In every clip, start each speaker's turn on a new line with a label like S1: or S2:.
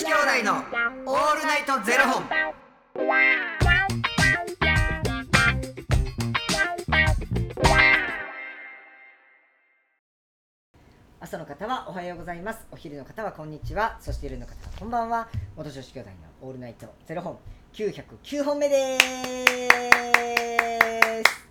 S1: 子兄弟のオールナイトゼロ本。
S2: 朝の方はおはようございます。お昼の方はこんにちは。そして夜の方はこんばんは。元女子兄弟のオールナイトゼロ本。909本目です。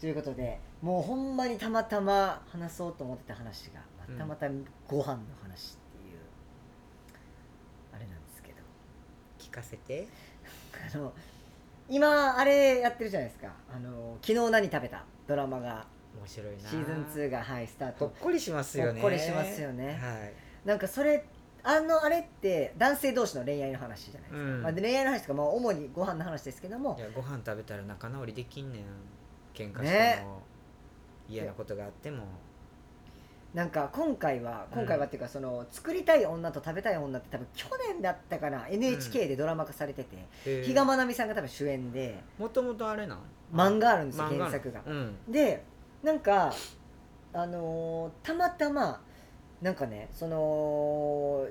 S2: ということでもうほんまにたまたま話そうと思ってた話がまたまたご飯の話っていう、あれなんですけど
S1: 聞かせて。
S2: あの今あれやってるじゃないですかあの昨日何食べた？ドラマが
S1: 面白いな。
S2: シーズン2がはいスタート
S1: ほっこりしますよね。
S2: ほっこりしますよね
S1: はい。
S2: なんかそれあのあれって男性同士の恋愛の話じゃないですか、
S1: うん
S2: まあ、で恋愛の話とか、まあ、主にご飯の話ですけども
S1: いや、ご飯食べたら仲直りできんねん。喧嘩して
S2: ね
S1: も。嫌なことがあっても。
S2: なんか今回は今回はっていうかその作りたい女と食べたい女って多分去年だったかな NHK でドラマ化されてて、
S1: えー
S2: 比嘉愛未さんが多分主演で
S1: もともとあれなん？
S2: 漫画あるんですよ原作が。
S1: うん。
S2: でなんかあのーたまたまなんかねその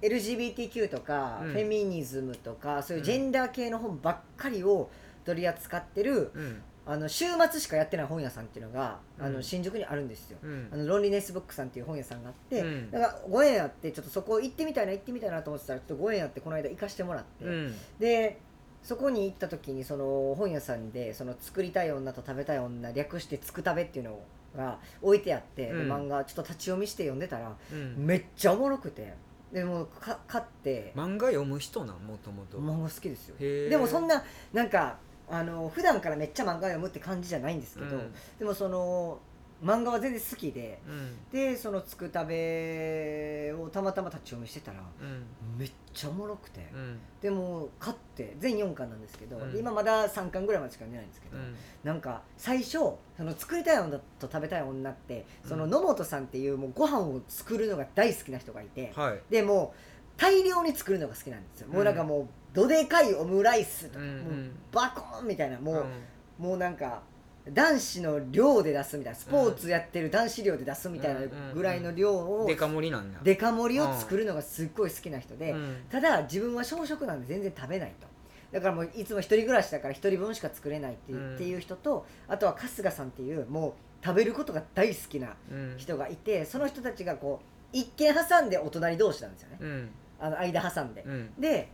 S2: LGBTQ とか、
S1: うん
S2: フェミニズムとかそういうジェンダー系の本ばっかりを取り扱ってる、
S1: うん。
S2: あの週末しかやってない本屋さんっていうのが、あ
S1: うん
S2: の新宿にあるんですよ。
S1: うん
S2: あ。のロンリネスブックさんっていう本屋さんがあって、
S1: うん
S2: だからご縁あってちょっとそこ行ってみたいな行ってみたいなと思ってたらちょっとご縁あってこの間行かしてもらって、
S1: うん。
S2: でそこに行った時にその本屋さんでその作りたい女と食べたい女略して「つくたべ」っていうのが置いてあって、漫画ちょっと立ち読みして読んでたら
S1: うん。
S2: めっちゃおもろくてでもうか買って
S1: 漫画読む人なん、もともと。
S2: 漫画好きですよでもそんななんかあの普段からめっちゃ漫画読むって感じじゃないんですけど、
S1: うん
S2: でもその漫画は全然好きで
S1: うん。
S2: でその「つくたべ」をたまたま立ち読みしてたら
S1: うん。
S2: めっちゃおもろくて、
S1: うん。
S2: でも買って全4巻なんですけど、今まだ3巻ぐらいまでしか読んでないんですけど、
S1: うん。
S2: なんか最初その作りたい女と食べたい女ってその
S1: うん
S2: 野本さんっていうもうご飯を作るのが大好きな人がいて、
S1: はい。
S2: でもう大量に作るのが好きなんですよ、もうなんかもうどでかいオムライスとか、
S1: うんうん
S2: もうバコーンみたいなもう、
S1: ん
S2: もうなんか男子の量で出すみたいなスポーツやってる男子量で出すみたいなぐらいの量を
S1: デカ盛りなんだ。
S2: デカ盛りを作るのがすっごい好きな人で、
S1: うん
S2: ただ自分は小食なんで全然食べないとだからもういつも一人暮らしだから一人分しか作れないっていう,、
S1: うん
S2: っていう人とあとは春日さんっていうもう食べることが大好きな
S1: うん。
S2: 人がいてその人たちがこう一軒挟んでお隣同士なんですよね、
S1: うん。
S2: あの間挟んで、
S1: うん。
S2: で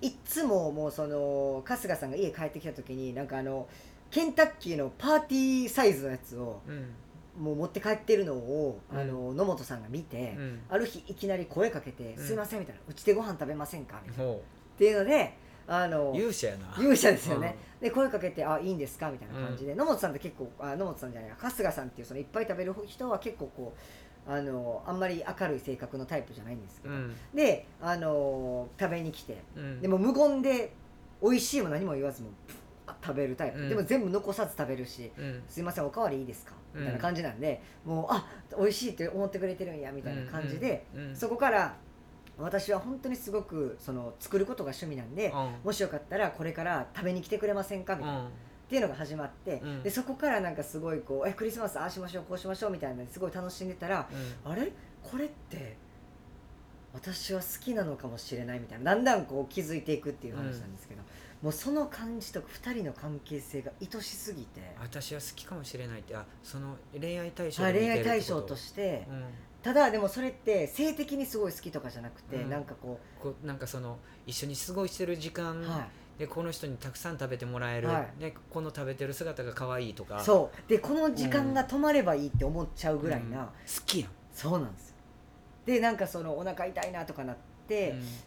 S2: いっつももうその春日さんが家帰ってきた時になんかあのケンタッキーのパーティーサイズのやつを
S1: うん。
S2: もう持って帰ってるのを、
S1: うん
S2: あの野本さんが見て、
S1: うん。
S2: ある日いきなり声かけて「
S1: うん
S2: すいません」みたいな「うちでご飯食べませんか?」みたいなっ
S1: ほ
S2: ていうのであの
S1: う。勇者やな。
S2: 勇者ですよね、で声かけて「あいいんですか?」みたいな感じで、野本さんって結構あ野本さんじゃない春日さんっていうそのいっぱい食べる人は結構こうあのあんまり明るい性格のタイプじゃないんですけど、
S1: うん。
S2: であの食べに来て。
S1: うん。
S2: でも無言で美味しいも何も言わずも食べるタイプ、
S1: うん。
S2: でも全部残さず食べるし
S1: うん。
S2: すいませんおかわりいいですか？
S1: うん。
S2: みたいな感じなんで、もうあ美味しいって思ってくれてるんやみたいな感じで、そこから私は本当にすごくその作ることが趣味なんで、
S1: うん。
S2: もしよかったらこれから食べに来てくれませんか？みたいな、っていうのが始まって、
S1: うん。
S2: でそこからなんかすごいこうえクリスマスああしましょうこうしましょうみたいなすごい楽しんでたら、あれ？これって私は好きなのかもしれないみたいなだんだんこう気づいていくっていう話なんですけど、もうその感じとか2人の関係性が愛しすぎて、
S1: 私は好きかもしれないってあその恋愛対象
S2: 恋愛対象として、
S1: うん。
S2: ただでもそれって性的にすごい好きとかじゃなくて、
S1: うん。
S2: なんかこ
S1: こうなんかその一緒に過ごしてる時間、でこの人にたくさん食べてもらえる、
S2: は
S1: ね、この食べてる姿が可愛いとか。
S2: そう。でこの時間が止まればいいって思っちゃうぐらいな、
S1: うん。好きやん。
S2: そうなんですよ。でなんかそのお腹痛いなとかなって、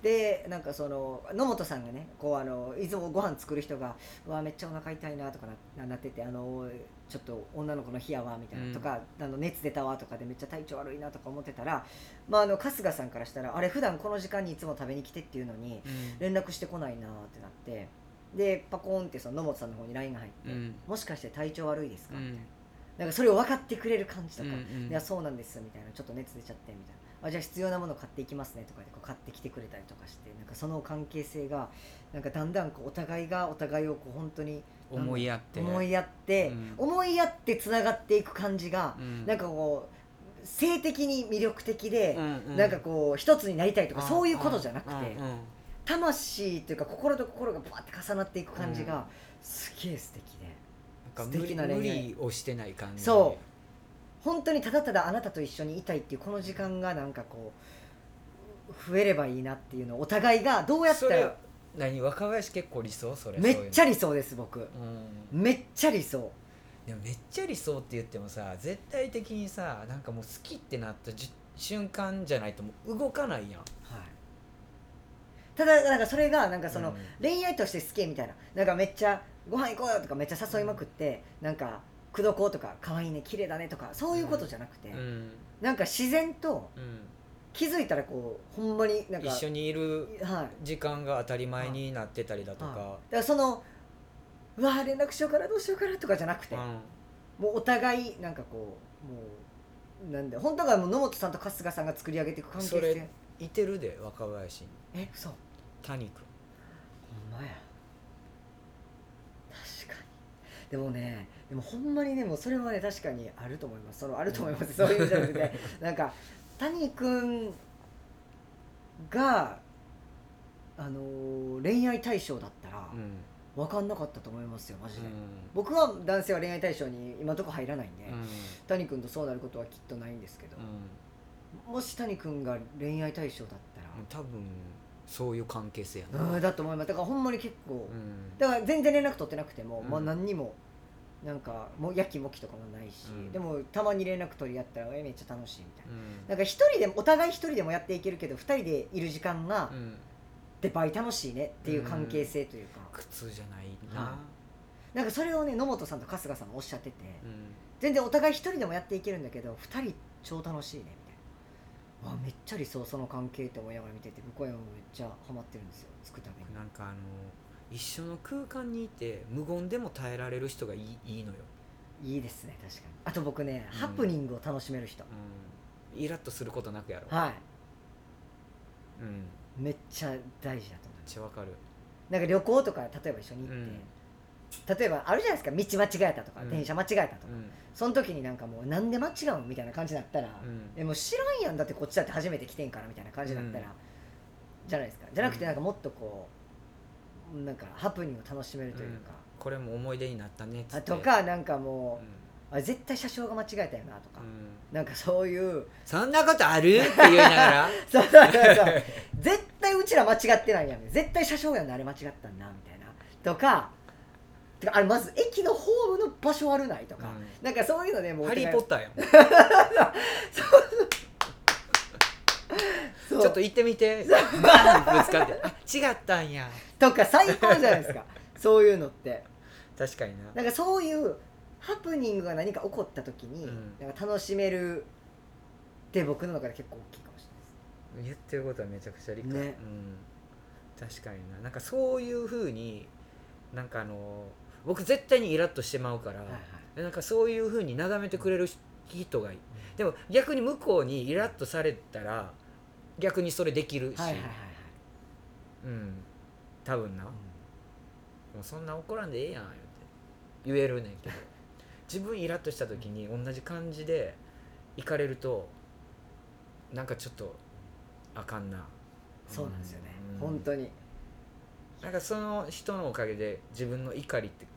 S2: でなんかその野本さんがねこうあのいつもご飯作る人が「うわめっちゃお腹痛いな」とかななっててあのちょっと女の子の日やわみたいな、
S1: うん。
S2: とかあの熱出たわとかでめっちゃ体調悪いなとか思ってたら、まあ、あの春日さんからしたらあれ普段この時間にいつも食べに来てっていうのに
S1: うん。
S2: 連絡してこないなってなってでパコーンってその野本さんの方に LINE が入って、
S1: うん。
S2: もしかして体調悪いですか?」
S1: うん。
S2: みたいななんかそれを分かってくれる感じとか「
S1: うんうん。
S2: いやそうなんです」みたいな「ちょっと熱出ちゃって」みたいな「あじゃあ必要なもの買っていきますね」とかでこう買ってきてくれたりとかしてなんかその関係性がなんかだんだんこうお互いがお互いをこう本当に
S1: 思いやって。
S2: 思いやって、
S1: うん。
S2: 思いやってつながっていく感じが、
S1: うん。
S2: なんかこう性的に魅力的で、
S1: うんうん。
S2: なんかこう一つになりたいとか
S1: あ
S2: そういうことじゃなくて、
S1: うんうん。
S2: 魂というか心と心がバーって重なっていく感じが、
S1: うん。
S2: すげえ素敵で。
S1: なんか無理無理をしてない感じ。
S2: そう本当にただただあなたと一緒にいたいっていうこの時間がなんかこう増えればいいなっていうのをお互いがどうやった
S1: それ
S2: ら
S1: 何？若林結構理想？それ。
S2: めっちゃ
S1: 理
S2: 理想です僕。
S1: うん。
S2: めっちゃ理想。
S1: でもめっちゃ理想って言ってもさ絶対的にさなんかもう好きってなったじ瞬間じゃないともう動かないやん。
S2: はい。ただなんかそれがなんかその、
S1: うん。
S2: 恋愛として好きみたいな。なんかめっちゃご飯行こうよとかめっちゃ誘いまくって、なんか口説こうとか可愛いね綺麗だねとかそういうことじゃなくて、
S1: うん。
S2: なんか自然と
S1: うん。
S2: 気づいたらこうほんまになんか
S1: 一緒にいる
S2: はい。
S1: 時間が当たり前になってたりだとか。
S2: はい。だからそのうわ連絡しようかなどうしようかなとかじゃなくて、
S1: うん。
S2: もうお互いなんかこうもうなんで本当はもう野本さんと春日さんが作り上げていく関係
S1: それ
S2: 性
S1: いてるで若林に。
S2: えそう
S1: 谷君。
S2: ほんまや。確かに。でもねでもほんまにねもうそれはね確かにあると思います。そのあると思います。そういうんじゃなくて。なんか谷君があのー恋愛対象だったら
S1: うん。
S2: 分かんなかったと思いますよマジで、
S1: うん。
S2: 僕は男性は恋愛対象に今のところ入らないんで、
S1: うん。
S2: 谷君とそうなることはきっとないんですけど、もし谷君が恋愛対象だったら、
S1: 多分そういう関係性や
S2: う
S1: な、
S2: ん、だと思います。だからほんまに結構、
S1: うん。
S2: だから全然連絡取ってなくても、
S1: うん。
S2: まあ何にもなんかもうやきもきとかもないし、
S1: うん。
S2: でもたまに連絡取り合ったらえめっちゃ楽しいみたいな、
S1: うん。
S2: なんか一人でもお互い一人でもやっていけるけど二人でいる時間が
S1: うん。
S2: で倍楽しいねっていう関係性というか、
S1: 苦痛じゃないな、
S2: はなんかそれをね野本さんと春日さんがおっしゃってて、
S1: うん。
S2: 全然お互い一人でもやっていけるんだけど二人超楽しいねみたいな。わめっちゃ理想その関係って思いながら見てて僕は今めっちゃハマってるんですよ作るために
S1: なんかあの一緒の空間にいて無言でも耐えられる人がいいいいのよ、
S2: いいですね確かに。あと僕ね、
S1: うん。
S2: ハプニングを楽しめる人、
S1: うん、イラッとすることなくやろ、
S2: はい。
S1: うん、めっ
S2: めっちゃ大事だと思
S1: ちゃわかる、
S2: うなんか旅行とか例えば一緒に行って、
S1: うん。
S2: 例えばあるじゃないですか道間違えたとか、
S1: うん。
S2: 電車間違えたとか、
S1: うん。
S2: その時になんかもうなんで間違うんみたいな感じになったら、
S1: うん。
S2: えもう知らんやんだってこっちだって初めて来てんからみたいな感じになったら、
S1: うん。
S2: じゃないですか。じゃなくて
S1: うん。
S2: なんかもっとこうなんかハプニングを楽しめるというか、
S1: これも思い出になったねっつっ
S2: とかなんかも
S1: う
S2: う、あ絶対車掌が間違えたよなとか、
S1: んうん。
S2: なんかそういう。
S1: そんなことある？って言いながら。
S2: そうそうそうそう。絶対うちら間違ってないやん絶対車掌やんねあれ間違ったんなみたいな。とかてかあれまず駅のホームの場所悪ない？とか、
S1: う
S2: なんかそういうのでもう
S1: ハリー・ポッターやん。
S2: そ う
S1: ちょっと行ってみて。バーンぶつかってあ違ったんや。
S2: とか最高じゃないですか。そういうのって。
S1: 確かにな。
S2: なんかそういうハプニングが何か起こった時に、
S1: うん。
S2: なんか楽しめるって僕の中で結構大きいかもしれないです。
S1: 言ってることはめちゃくちゃ理解、
S2: ね。
S1: うん、確かにな。なんかそういうふうになんかあの僕絶対にイラッとしてまうから、
S2: はいはい。
S1: なんかそういうふうに眺めてくれる人がいいでも逆に向こうにイラッとされたら逆にそれできるし、
S2: はいはいはいはい。
S1: うん。多分な、もうそんな怒らんでええやん言うて。言えるねんけど。自分イラッとした時に同じ感じで行かれるとなんかちょっとあかんな。
S2: そうなんですよね、
S1: うん。
S2: 本当に。
S1: なんかその人のおかげで自分の怒りって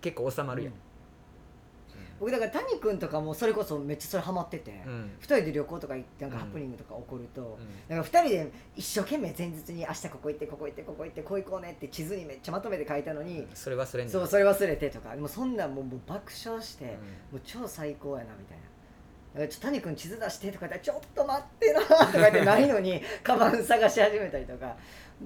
S1: 結構収まるやん、
S2: 僕だから谷君とかもそれこそめっちゃそれハマってて、
S1: うん。うん
S2: 二人で旅行とか行ってなんか
S1: うん
S2: ハプニングとか起こると、
S1: うん。
S2: なんか二人で一生懸命前日に明日ここ行ってここ行ってここ行ってこう行こうねって地図にめっちゃまとめて書いたのに、
S1: それ忘れ
S2: そうそれ忘れてとか。でもそんなんもうもう爆笑して、
S1: うん。
S2: もう超最高やなみたいな。えちょ谷君地図出してとか言ってちょっと待ってなとか言ってないのにカバン探し始めたりとか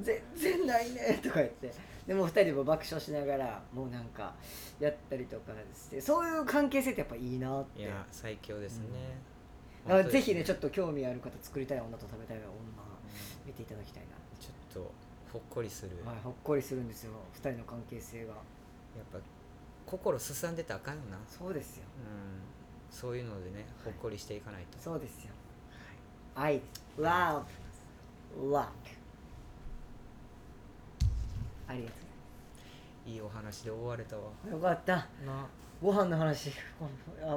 S2: 全然ないね とか言って。でもう2人でも爆笑しながらもうなんかやったりとかしてそういう関係性ってやっぱいいなって。
S1: いや最強ですね、
S2: だからぜひねちょっと興味ある方作りたい女と食べたい女
S1: うん
S2: 見ていただきたいな。
S1: ちょっとほっこりする、
S2: はい、ほっこりするんですよ2人の関係性が。
S1: やっぱ心すさんでたらあかんよな、
S2: そうですよ。
S1: うん、そういうのでねほっこりしていかないと、
S2: そうですよ。愛です。わおわありがと
S1: いいお話で終われたわ。
S2: うよかった。
S1: な。
S2: ご飯の話危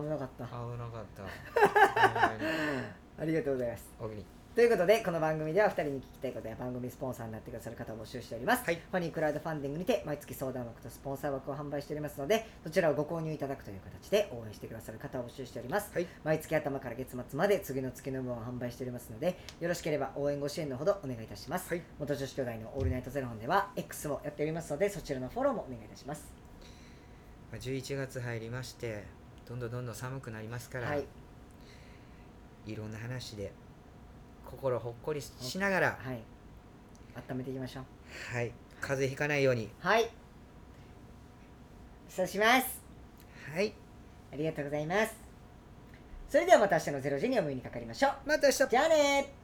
S2: なかった。
S1: 危なかった。
S2: ありがとうございます。
S1: おぎに
S2: ということでこの番組では2人に聞きたいことや番組スポンサーになってくださる方を募集しております、
S1: はい。
S2: ファニークラウドファンディングにて毎月相談枠とスポンサー枠を販売しておりますのでそちらをご購入いただくという形で応援してくださる方を募集しております。
S1: はい。
S2: 毎月頭から月末まで次の月の分を販売しておりますのでよろしければ応援ご支援のほどお願いいたします、
S1: はい。
S2: 元女子兄弟のオールナイトゼロ本では X もやっておりますのでそちらのフォローもお願いいたします。
S1: まあ11月入りましてどんどんどんどん寒くなりますから、
S2: はい。
S1: い、ろんな話で心ほっこりしながら
S2: はい。温めていきましょう。
S1: はい。風邪ひかないように。
S2: はい。そうします。
S1: はい。
S2: ありがとうございます。それではまた明日の0時にお目にかかりましょう。
S1: また明日。
S2: じゃあねー